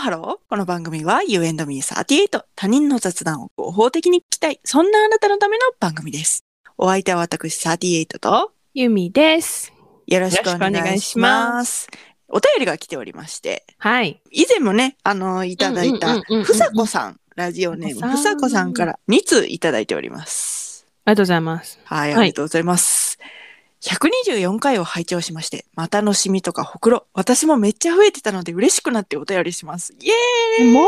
ハロー。この番組は You and me38 他人の雑談を合法的に聞きたい。そんなあなたのための番組です。お相手は私38とゆみです。よろしくお願いします。お便りが来ておりまして、はい。以前もね、あの、いただいたふさこさん、ラジオネームふさこさんから2通いただいております。ありがとうございます。はい、はいありがとうございます。124回を拝聴しまして、またのしみとかほくろ、私もめっちゃ増えてたので嬉しくなってお便りします。イエーイマ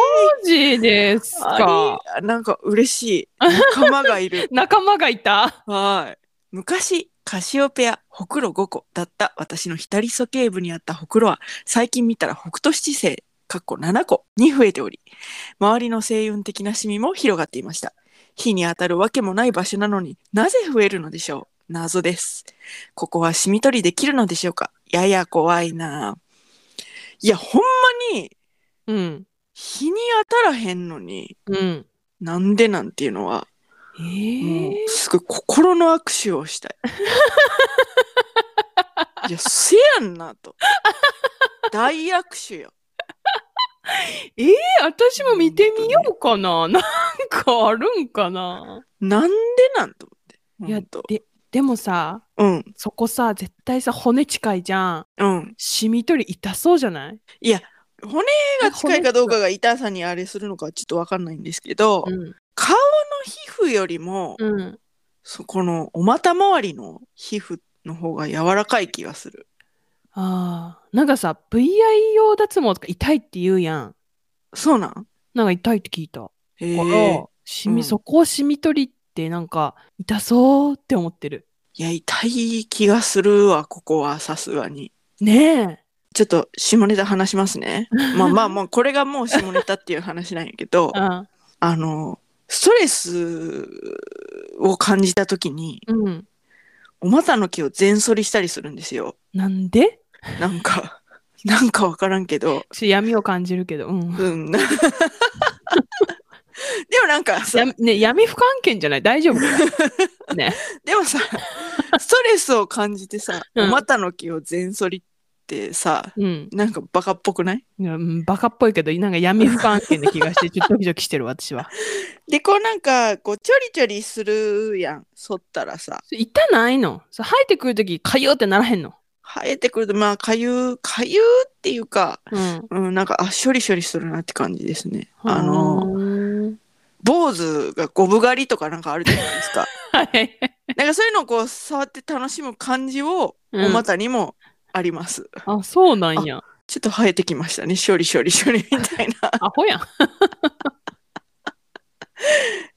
ジですか？なんか嬉しい。仲間がいる。仲間がいた？はい。昔、カシオペア、ほくろ5個だった私の左鼠径部にあったほくろは、最近見たら北斗七星、かっこ7個に増えており、周りの星雲的なシミも広がっていました。火に当たるわけもない場所なのになぜ増えるのでしょう？謎です。ここはシミ取りできるのでしょうか？やや怖いないや、ほんまに、うん。日に当たらへんのに、うん。なんでなんていうのは、えもーうすごい心の握手をしたい。いや、せやんなと。大握手よ。えー、私も見てみようかな。なんかあるんかな。なんでなんと思って。いやとで、でもさ、うん、そこさ、絶対さ、骨近いじゃん。うん。シミ取り痛そうじゃない？いや、骨が近いかどうかが痛さにあれするのかちょっとわかんないんですけど、うん。顔の皮膚よりも、うん。そこのお股周りの皮膚の方が柔らかい気がする。ああ。なんかさ、VI 用脱毛とか痛いって言うやん。そうなん？なんか痛いって聞いた。へえ。そこをシミ取りってなんか痛そうって思ってる。いや、痛い気がするわ、ここはさすがに。ねちょっと下ネタ話しますね。まあまあまあ、これがもう下ネタっていう話なんやけどえ。ああの、ストレスを感じた時に、うん。お股の毛を全剃りしたりするんですよ。なんで？なんか、なんかわからんけど、闇を感じるけど。うん。うん。でもなんかね、闇不関係じゃない？大丈夫ね。でもさ、ストレスを感じてさ、うんお股の毛を全剃りってさ、うん。なんかバカっぽくない？いやうんバカっぽいけど、なんか闇不関係な気がして、ちょっとドキドキしてる私は。で、こうなんか、こう、ちょりちょりするやん、剃ったらさ。痛ないの？生えてくるとき、かゆってならへんの？生えてくると、まあ、かゆ、かゆっていうか、うん。うん、なんか、あ、処理処理するなって感じですね。あうの、坊主がゴブ狩りとかなんかあるじゃないですか。はい。なんかそういうのをこう、触って楽しむ感じを、うんお股にもあります。あ、そうなんや。ちょっと生えてきましたね。処理処理処理みたいな。アホやん。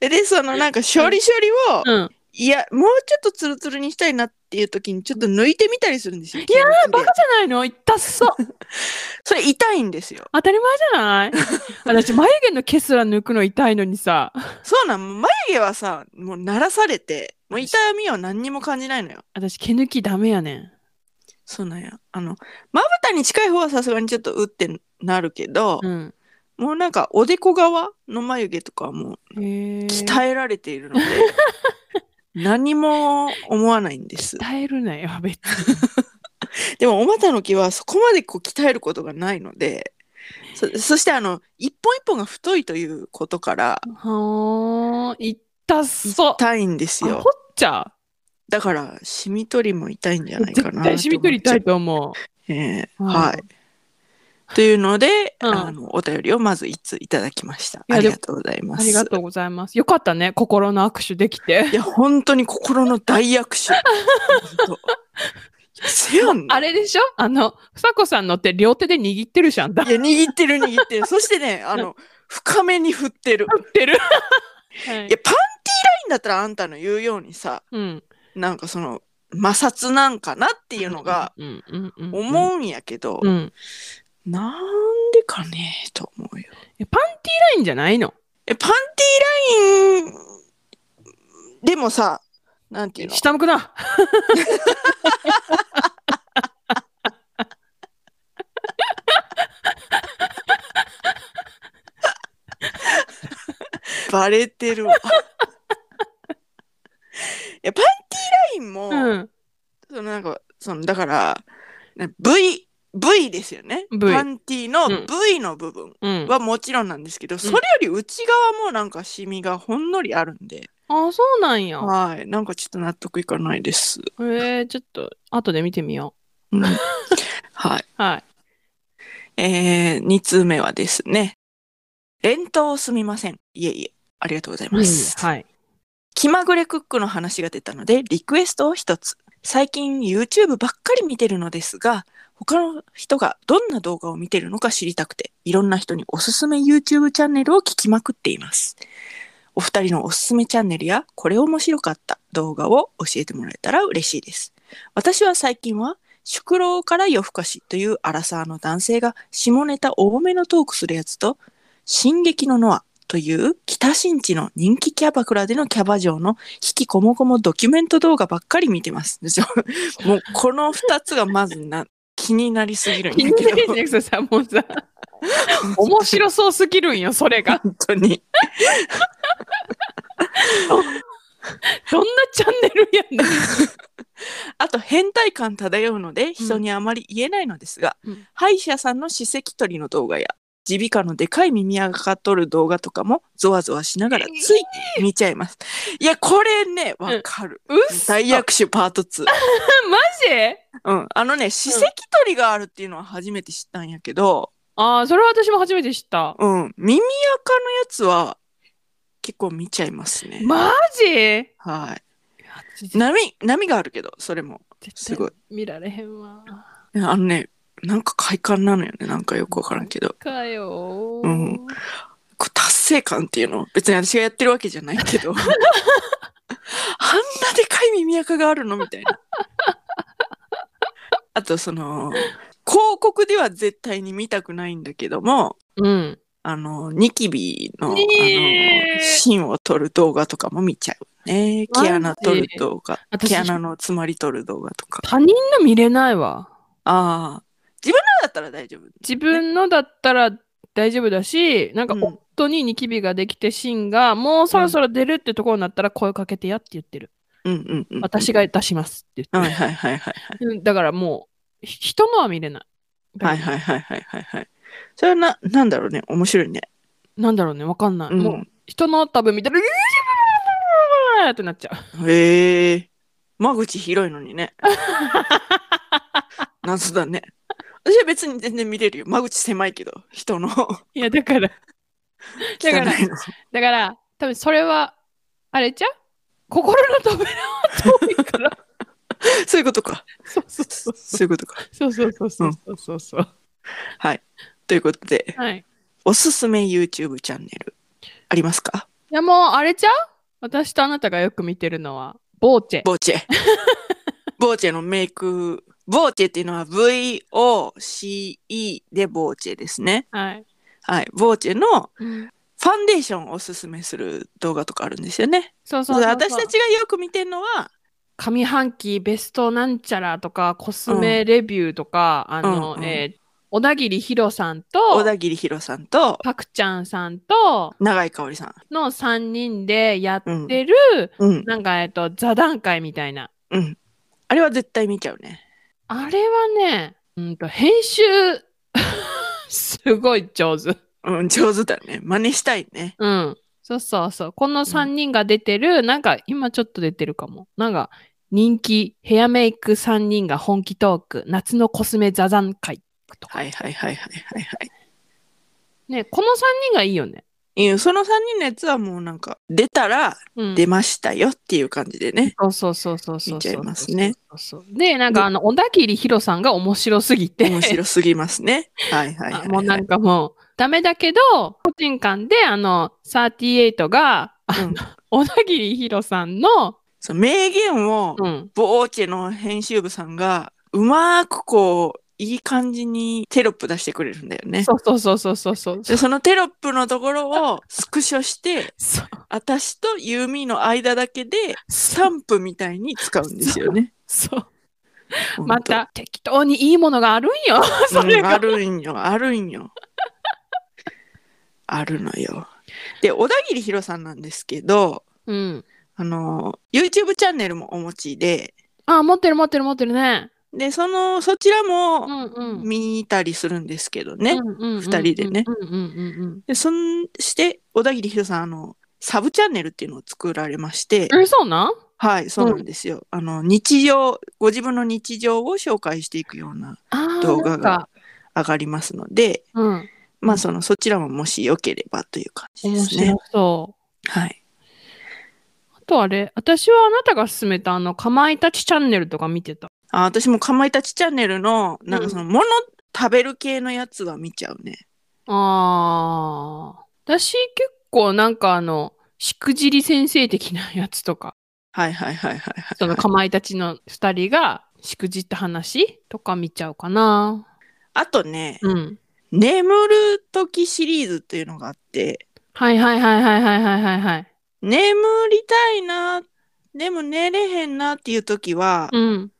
で、そのなんか処理処理を、うん。いや、もうちょっとツルツルにしたいなっていう時にちょっと抜いてみたりするんですよ。いやーバカじゃないの？痛そう。それ痛いんですよ。当たり前じゃない？私、眉毛の毛すら抜くの痛いのにさ。そうなん、眉毛はさ、もう鳴らされて、もう痛みは何にも感じないのよ。私、毛抜きダメやねん。そうなんや。あの、まぶたに近い方はさすがにちょっとうってなるけど、うん。もうなんかおでこ側の眉毛とかはも。鍛えられているので、何も思わないんです。鍛えるなよ、別に。でもお股の毛はそこまでこう鍛えることがないので、そそしてあの、一本一本が太いということから、はあ、痛そう。痛いんですよっ。ちゃだから、シミ取りも痛いんじゃう。ないかな絶対しみ取りたいとと思う。ええうんはい。というので、うんあの、お便りをまず一通いただきました。やありがとうございます。ありがとうございます。よかったね、心の握手できてい。や、本当に心の大握手。本当せやんな。あれでしょ？あの、ふさこさんの手両手で握ってるじゃん。だいや、握ってる握ってる。そしてね、あの、深めに振ってる。ってる。はいいや、パンティーラインだったらあんたの言うようにさ、うん。なんかその、摩擦なんかなっていうのがうんうんうんうん、思うんやけど、うん。なんでかねと思うよ。えパンティーラインじゃないの？え、パンティーライン、でもさ、なんていうの？下向くな。バレてるわ。いや、パンティーラインも、うん。そのなんか、その、だから、ね V、V ですよね。V パンティのうん V の部分うん。はもちろんなんですけど、それより内側もなんかシミがほんのりあるんで、あ、そうなんや。はい。なんかちょっと納得いかないです。えー、ちょっと、後で見てみようんはい。う。はい。えー、2通目はですね、連投すみません。いえいえ、ありがとうございます。はい。気まぐれクックの話が出たので、リクエストを一つ。最近 YouTube ばっかり見てるのですが、他の人がどんな動画を見てるのか知りたくて、いろんな人におすすめ YouTube チャンネルを聞きまくっています。お二人のおすすめチャンネルや、これ面白かった動画を教えてもらえたら嬉しいです。私は最近は、宿老から夜更かしというアラサーの男性が下ネタ多めのトークするやつと、進撃のノアという北新地の人気キャバクラでのキャバ嬢の引きこもごもドキュメント動画ばっかり見てます。もうこの二つがまずな気になりすぎるん気になだけど。るんだけどさ、もうさ、面白そうすぎるんよ、それが。本当に。どんなチャンネルやねん。あと変態感漂うので人にあまり言えないのですが、うん歯医者さんの歯石取りの動画や耳鼻科のでかい耳垢が取る動画とかもゾワゾワしながらつい見ちゃいます。いや、これね、わかる。うっそ大役手パート2。マジ？うん。あのね、歯石取りがあるっていうのは初めて知ったんやけど、ああ、それは私も初めて知った。うん。耳垢のやつは結構見ちゃいますね。マジ？はい。波、波があるけど、それも。すごい。見られへんわ。あのね、なんか快感なのよね。なんかよくわからんけど。かよー。うんこう達成感っていうの別に私がやってるわけじゃないけど あんなでかい耳垢があるのみたいな。あとその広告では絶対に見たくないんだけどもうん。あのニキビの,、あの芯を取る動画とかも見ちゃうね。毛穴取る動画私毛穴の詰まり取る動画とか。他人の見れないわ。ああ自分のだったら大丈夫。自分のだったら大丈夫だし、なんかうん夫にニキビができて芯がもうそろそろ出るってところになったら声かけてやって言ってる。うんうんうん。私が出しますって言ってはいはいはいはいはい。る。うんだからもう、ひ人のは見れない。はいはいはいはいはいはい。それはな、なんだろうね。面白いね。なんだろうね、わかんない。うんもう人の多分見たら、ってなっちゃう。へえ。間口広いのにね。謎だね。私は別に全然見れるよ。間口狭いけど、人の。いや、だから、だから。だから、多分それは、あれじゃう？心の扉は遠いから。そういうことか。そうそうそうそういうことか。そうそうそうそうそうそうそう。はい。ということで、はい。いおすすめ YouTube チャンネルありますか？や、もう、あれちゃう？私とあなたがよく見てるのは、ボーチェ。ボーチェ。ボーチェのメイク。ボーチェっていうのは VOCE でボーチェですね。はい。はい。ボーチェのうんファンデーションをおすすめする動画とかあるんですよね。そうそう。私たちがよく見てるのは、上半期ベストなんちゃらとか、コスメレビューとか、あの、うんうんえー小田切ヒロさんと、小田切ヒロさんとパクちゃんさんと永井香織さん。の3人でやってる、うん。なんか、えっと、座談会みたいな。うん。あれは絶対見ちゃうね。あれはね、うんと、編集、すごい上手。うん、上手だね。真似したいね。うん。そうそうそう。この3人が出てる、なんか今ちょっと出てるかも。なんか人気ヘアメイク3人が本気トーク、夏のコスメ座談会とか。はいはいはいはいはいはい。ね、この3人がいいよね。いやその3人のやつはもうなんか、出たらうん。出ましたよっていう感じでね。そうそうそうそうそうそう。見ちゃいますねそうそうそう。で、なんかあの、小田切ヒロさんが面白すぎて。面白すぎますね。はいはいはい、もうなんかもう、ダメだけど、個人間で、あの、38が、うん小田切ヒロさんの、名言を、うん、ボーチェの編集部さんが、うまーくこう、いい感じにテロップ出してくれるんだよね。そうそうそうそうそうそう。でそのテロップのところをスクショして、そう私とユーミーの間だけでスタンプみたいに使うんですよね。そう。ほんとまた、適当にいいものがあるんよ。それが。うんあるんよ、あるんよ。あるのよ。で、小田切ヒロさんなんですけど、うん。あの、YouTube チャンネルもお持ちで、あ、持ってる持ってる持ってるね。で、その、そちらうもんうん。見たりするんですけどね。二二人でねうんうんうんで、そんして、小田切ヒロさん、あの、サブチャンネルっていうのを作られまして、うん。え、そうなん？はい、そうなんですよ。あの、日常、ご自分の日常を紹介していくような動画が上がりますので、うん。まあ、その、そちらももしよければという感じで面すね白。そう。はい。あとあれ、私はあなたが勧めたあの、かまいたちチャンネルとか見てた。あ私もかまいたちチャンネルのなんかそのもの、食べる系のやつは見ちゃうね。ああ。私結構なんかあの、しくじり先生的なやつとか。はいはいはいはい、はい。そのかまいたちの二人がしくじった話とか見ちゃうかな。あとね、うん、眠る時シリーズっていうのがあって。はいはいはいはいはいはいはい、はい。眠りたいな、でも寝れへんなっていう時は、うん、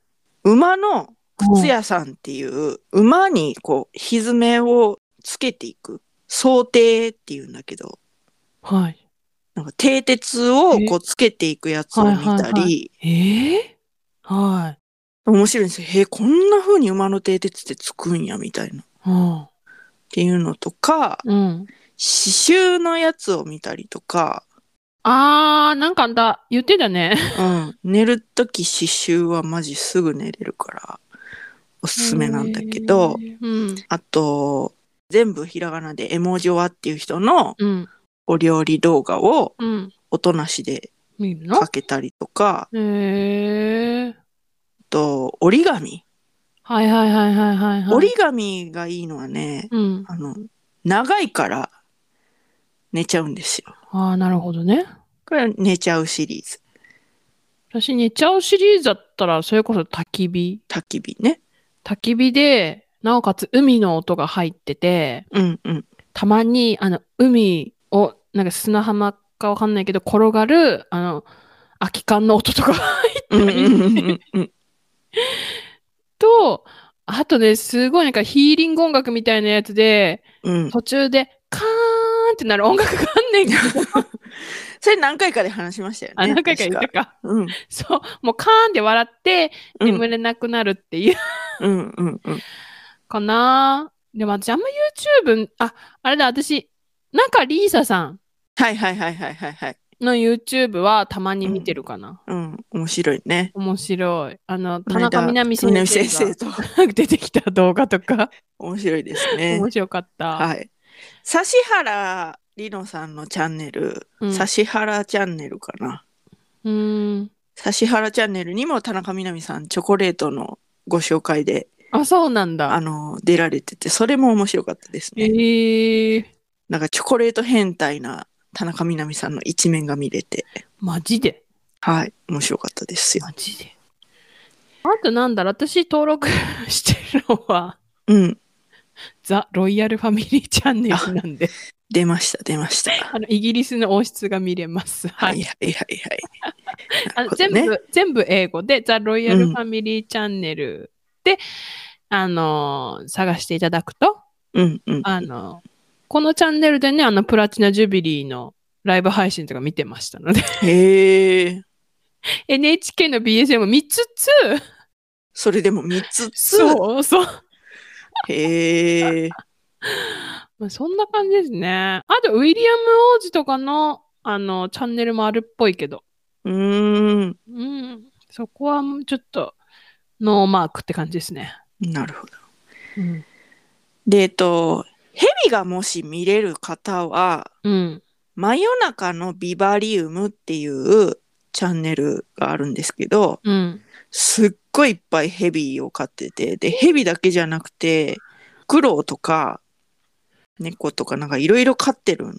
馬の靴屋さんっていう、馬にこう、ひずめをつけていく、想定っていうんだけど、はい。なんか蹄鉄をこうつけていくやつを見たはいはいはり、え？えはい。面白いんですよ。へえ、こんな風に馬の蹄鉄ってつくんや、みたいな。っうん。ていうのとか、うん。刺繍のやつを見たりとか、あー、なんかあんた言ってたね。うん、寝るとき刺繍はマジすぐ寝れるから、おすすめなんだけど、うん。あと、全部ひらがなで絵文字はっていう人のうん。お料理動画をうん。音なしで見るのかけたりとか、へえ。あと、折り紙。はいはいはいはいはい、はい。折り紙がいいのはね、うん。あの、長いから寝ちゃうんですよ。ああ、なるほどね。これは寝ちゃうシリーズ。私、寝ちゃうシリーズだったら、それこそ焚き火。焚き火ね。焚き火で、なおかつ海の音が入ってて、うんうん。たまに、あの、海を、なんか砂浜かわかんないけど、転がる、あの、空き缶の音とか入っうんうんうんうん。と、あとね、すごいなんかヒーリング音楽みたいなやつで、うん。途中でカーンってなる音楽があんねんけど、それ何回かで話しましたよね。あ、何回か言った確か。か。うん。そう、もうカーンって笑ってうん眠れなくなるっていう、うんうんうん。かな。でも私あんま YouTube、あ、あれだ、私、なんかリーサさんはいはいはいはいはいはい。の YouTube はたまに見てるかな。うん。面白いね。面白い。あの、田中みな実先生生とが出てきた動画とか、面白いですね面。白かった。はい。指原莉乃さんのチャンネル、うん指原チャンネルかな。うーん。指原チャンネルにも田中みな実さんチョコレートのご紹介で、あ、そうなんだ。あの、出られてて、それも面白かったですえね。ー、なんかチョコレート変態な田中みな実さんの一面が見れて、マジで？はい。面白かったですよ。マジで。あとなんだろう、私登録 してるのは、うん。ザ ロイヤルファミリーチャンネルなんで、出ました、出ました。あのイギリスの王室が見れます。は。はいいはいはいはい。あなるほどね全部、全部英語で、ザ・ロイヤルファミリーチャンネルで、あのー探していただくと、うんうん。あのこのチャンネルでね、あの、プラチナ・ジュビリーのライブ配信とか見てましたので、へえ。NHK の BSM 見つつ、それでも3つつ。そうそう。へえ。まあ、そんな感じですね。あと、ウィリアム王子とかの、あの、チャンネルもあるっぽいけど。うーん。うん。そこはちょっと、ノーマークって感じですね。なるほど。うん。で、えっと、蛇がもし見れる方は、うん。真夜中のビバリウムっていうチャンネルがあるんですけど、うん。すっごいいっぱいヘビを飼ってて、で、ヘビだけじゃなくて、クロウとか、猫とかなんかいろいろ飼ってるん、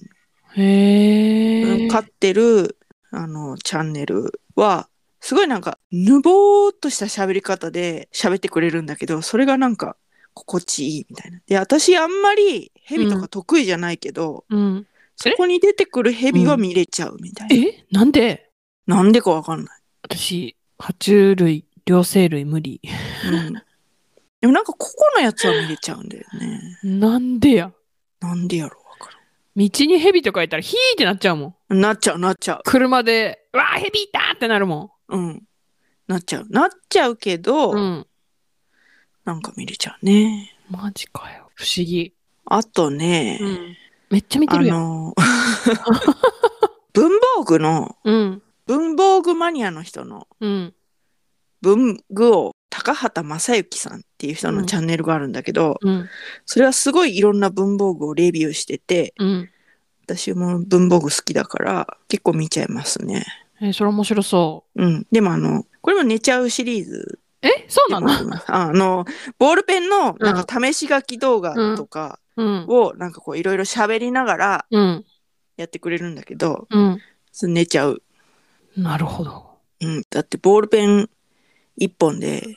へえ。飼ってる、あの、チャンネルは、すごいなんか、ぬぼーっとした喋り方で喋ってくれるんだけど、それがなんか、心地いいみたいな。で、私あんまりヘビとか得意じゃないけど、うん。そこに出てくるヘビは見れちゃうみたいな。え？なんで？なんでかわかんない。私、爬虫類、両生類無理。うん。でもなんかここのやつは見れちゃうんだよね。なんでや？なんでやろうわか道にヘビとかいたらヒーってなっちゃうもん。らん。なっちゃう、なっちゃ車で、うわーヘビいたってなるもう。うん。なっちゃう。なっちゃうけど、ん。うん。なんか見れちゃうね。マジかよ。不思議。あとね、うん。めっちゃ見てあるやん。の、文房具の、うん。文房具マニアの人のうん。文具王高畑正幸さんっていう人うんのチャンネルがあるんだけど、うん。それはすごいいろんな文房具をレビューしてて、うん。私も文房具好きだから結構見ちゃいますね。えーそれ面白そうん。でもあの、これも寝ちゃうシリーズう。え？そうなの？あの、ボールペンのなんか試し書き動画とかうん。をなんかこういろいろ喋りながらうん。やってくれるんだけど、うん。寝ちゃう。なるほど。うん。だってボールペン一本で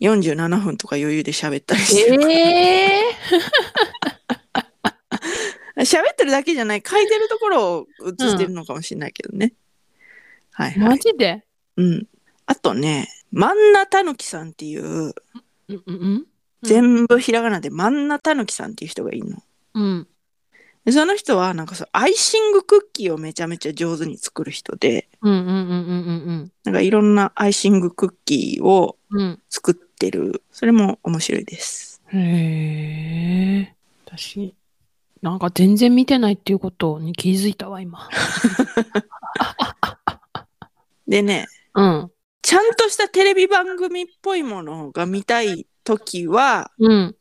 47分とか余裕で喋ったりしてる。ええ 喋ってるだけじゃない、書いてるところを映してるのかもしれないけどね。はいはマい。ジで？うん。あとね、マンナタヌキさんっていう、うんうんうん全部ひらがなでマンナタヌキさんっていう人がいるの。うん。でその人はなんかそうアイシングクッキーをめちゃめちゃ上手に作る人で、うんうんうんうんうんなんかいろんなアイシングクッキーをうん。作ってる。それも面白いです。うん。へえ。私、なんか全然見てないっていうことに気づいたわ、今。でね、うん。ちゃんとしたテレビ番組っぽいものが見たいときは、うん。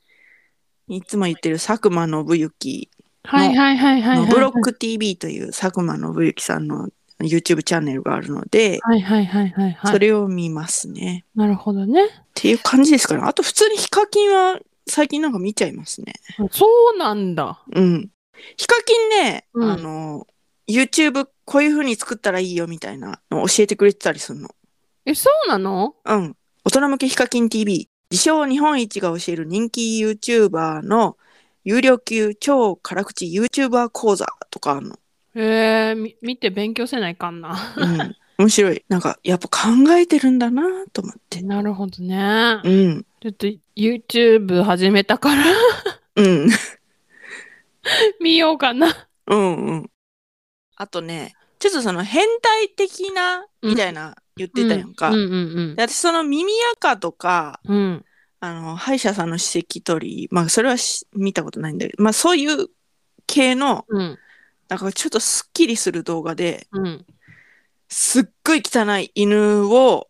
いつも言ってる佐久間信之はいはいはいはい、ブロック TV という佐久間信之さんの YouTube チャンネルがあるので、はいはいはいはいはい。それを見ますね。なるほどね。っていう感じですかね。あと普通にヒカキンは最近なんか見ちゃいますね。そうなんだ。うん。ヒカキンね、うんあの、YouTube こういう風に作ったらいいよみたいなのを教えてくれてたりするの。え、そうなの？うん。大人向けヒカキン TV。自称日本一が教える人気 YouTuber の有料級超辛口 YouTuber 講座とかあるの。へえ、み見て勉強せないかんな。うん。面白い。なんか、やっぱ考えてるんだなと思って。なるほどね。うん。ちょっと YouTube 始めたからうん。見ようかな。うんうん。あとね、ちょっとその変態的な、みたいな言ってたやんか。うんうんで私その耳垢とか、うん。うん。あの、歯医者さんの歯石取り、まあそれはし見たことないんだけど、まあそういう系の、うん。なんかちょっとスッキリする動画で、うん。すっごい汚い犬を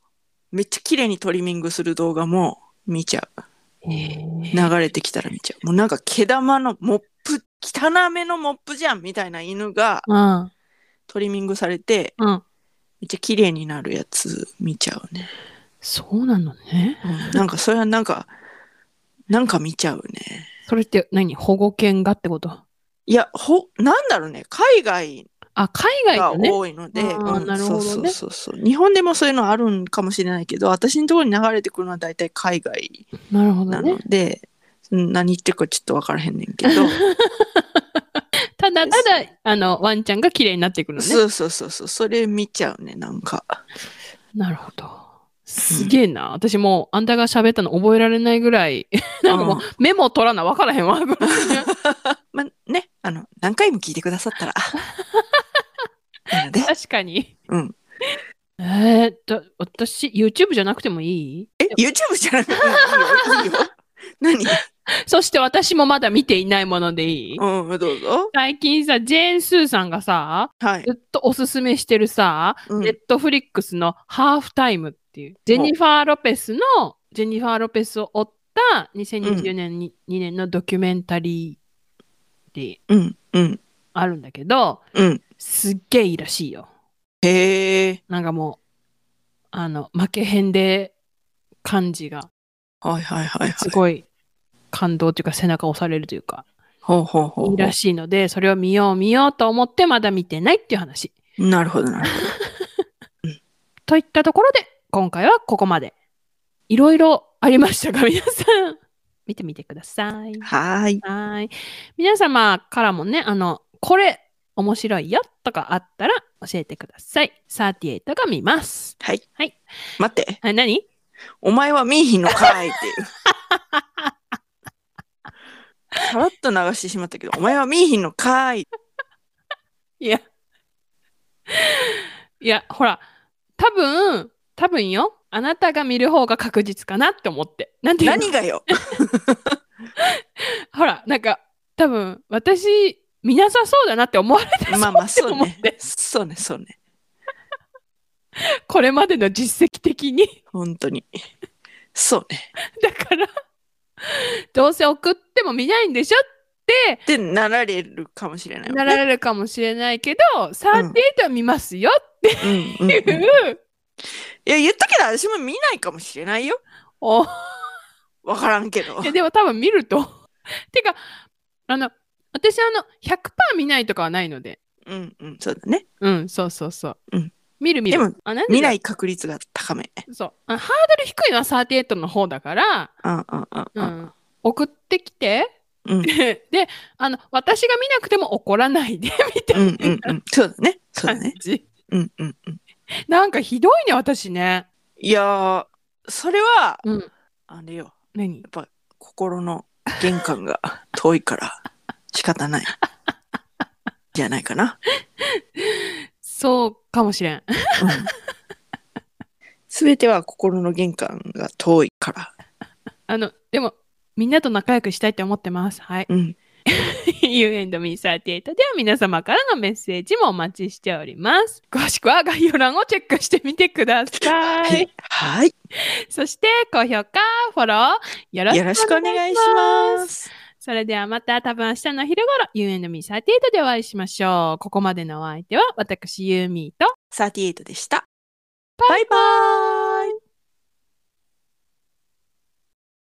めっちゃ綺麗にトリミングする動画も見ちゃう。え流れてきたら見ちゃう。もうなんか毛玉のモップ、汚めのモップじゃんみたいな犬がうん。トリミングされて、うん。めっちゃ綺麗になるやつ見ちゃうね。そうなのね。うん、なんかそれはなんか、なんか見ちゃうね。それって何？保護犬がってこと？いや、ほ、なんだろうね。海外あ、海外が。多いので、あーうんなるほどねそうそうそうそう。日本でもそういうのあるんかもしれないけど、私のところに流れてくるのは大体海外なるほどなねの。で、うん何言ってるかちょっとわからへんねんけど、ただただ、あの、ワンちゃんが綺麗になってくるのね。そうそうそうそう、それ見ちゃうね、なんか。なるほど。すげえな。私もう、あんたが喋ったの覚えられないぐらい、なんかもう、メモ取らな分からへんわ。まあね、あの、何回も聞いてくださったら。なので、確かに。うん。えーっと、私、YouTube じゃなくてもいい？え、YouTube じゃなくていいよ、いいよ。何？そして私もまだ見ていないものでいい？うん、どうぞ。最近さ、ジェーン・スーさんがさ、はい。ずっとおすすめしてるさ、うんネットフリックスのハーフタイムっていう、ジェニファー・ロペスの、ジェニファー・ロペスを追った2020年に、2年のドキュメンタリーでうん、うん、あるんだけど、うん。すっげえいいらしいよ。へえ。なんかもう、あの、負けへんで感じが、はいはいはいはい。すごい感動というか背中を押されるというか、ほうほうほうほいいらしいので、それを見よう見ようと思ってまだ見てないっていう話。う。なるほどなるほ といったところで、今回はここまで。いろいろありましたが、皆さん、見てみてください。ど。はーい。はーい。皆様からもね、あの、これ、面白いよとかあったら教えてください。38が見ます。はい。はい。待って。はい、何？お前は見いひんのかいっていう。さらっと流してしまったけど、お前は見いひんのかい。いや。いや、ほら、多分、多分よ。あなたが見る方が確実かなって思って。なんていうの？何がよ？ほら、なんか、多分、私、見なさそうだなって思われてまあまあ、そうね。そうね、そうね。これまでの実績的に。本当に。そうね。だから、どうせ送っても見ないんでしょで、なられるかもしれないね。られるかもしれないけど、38は見ますよってうんうんうん。いや、言ったけど、私も見ないかもしれないよ。おわからんけどい。やでも多分見ると。てか、あの、私あの、100%見ないとかはないので。うんうん、そうだね。うん、そうそうそう。うん見る見る。でもあなんでだ？見ない確率が高め。そうあ。ハードル低いのは38の方だから、うんうんうん送ってきて。うん で、あの、私が見なくても怒らないで、みたうんいうんうん。そうだね。そうだね。うんうんうん。なんかひどいね、私ね。いやー、それは、うん。あれよ。何？やっぱ心の玄関が 遠いから仕方ない。じゃないかな。そうかもしれん。すべては心の玄関が遠いから。あの、でも、みんなと仲良くしたいって思ってます。はい。うん。You and me38 では皆様からのメッセージもお待ちしております。詳しくは概要欄をチェックしてみてくださ。はいい。はい。そして、高評価、フォロー、よろしくお願いします。よろしくお願いします。それではまた多分明日の昼頃、You and me38 でお会いしましょう。ここまでのお相手は、私、ユーミーと、38でした。バイバーイ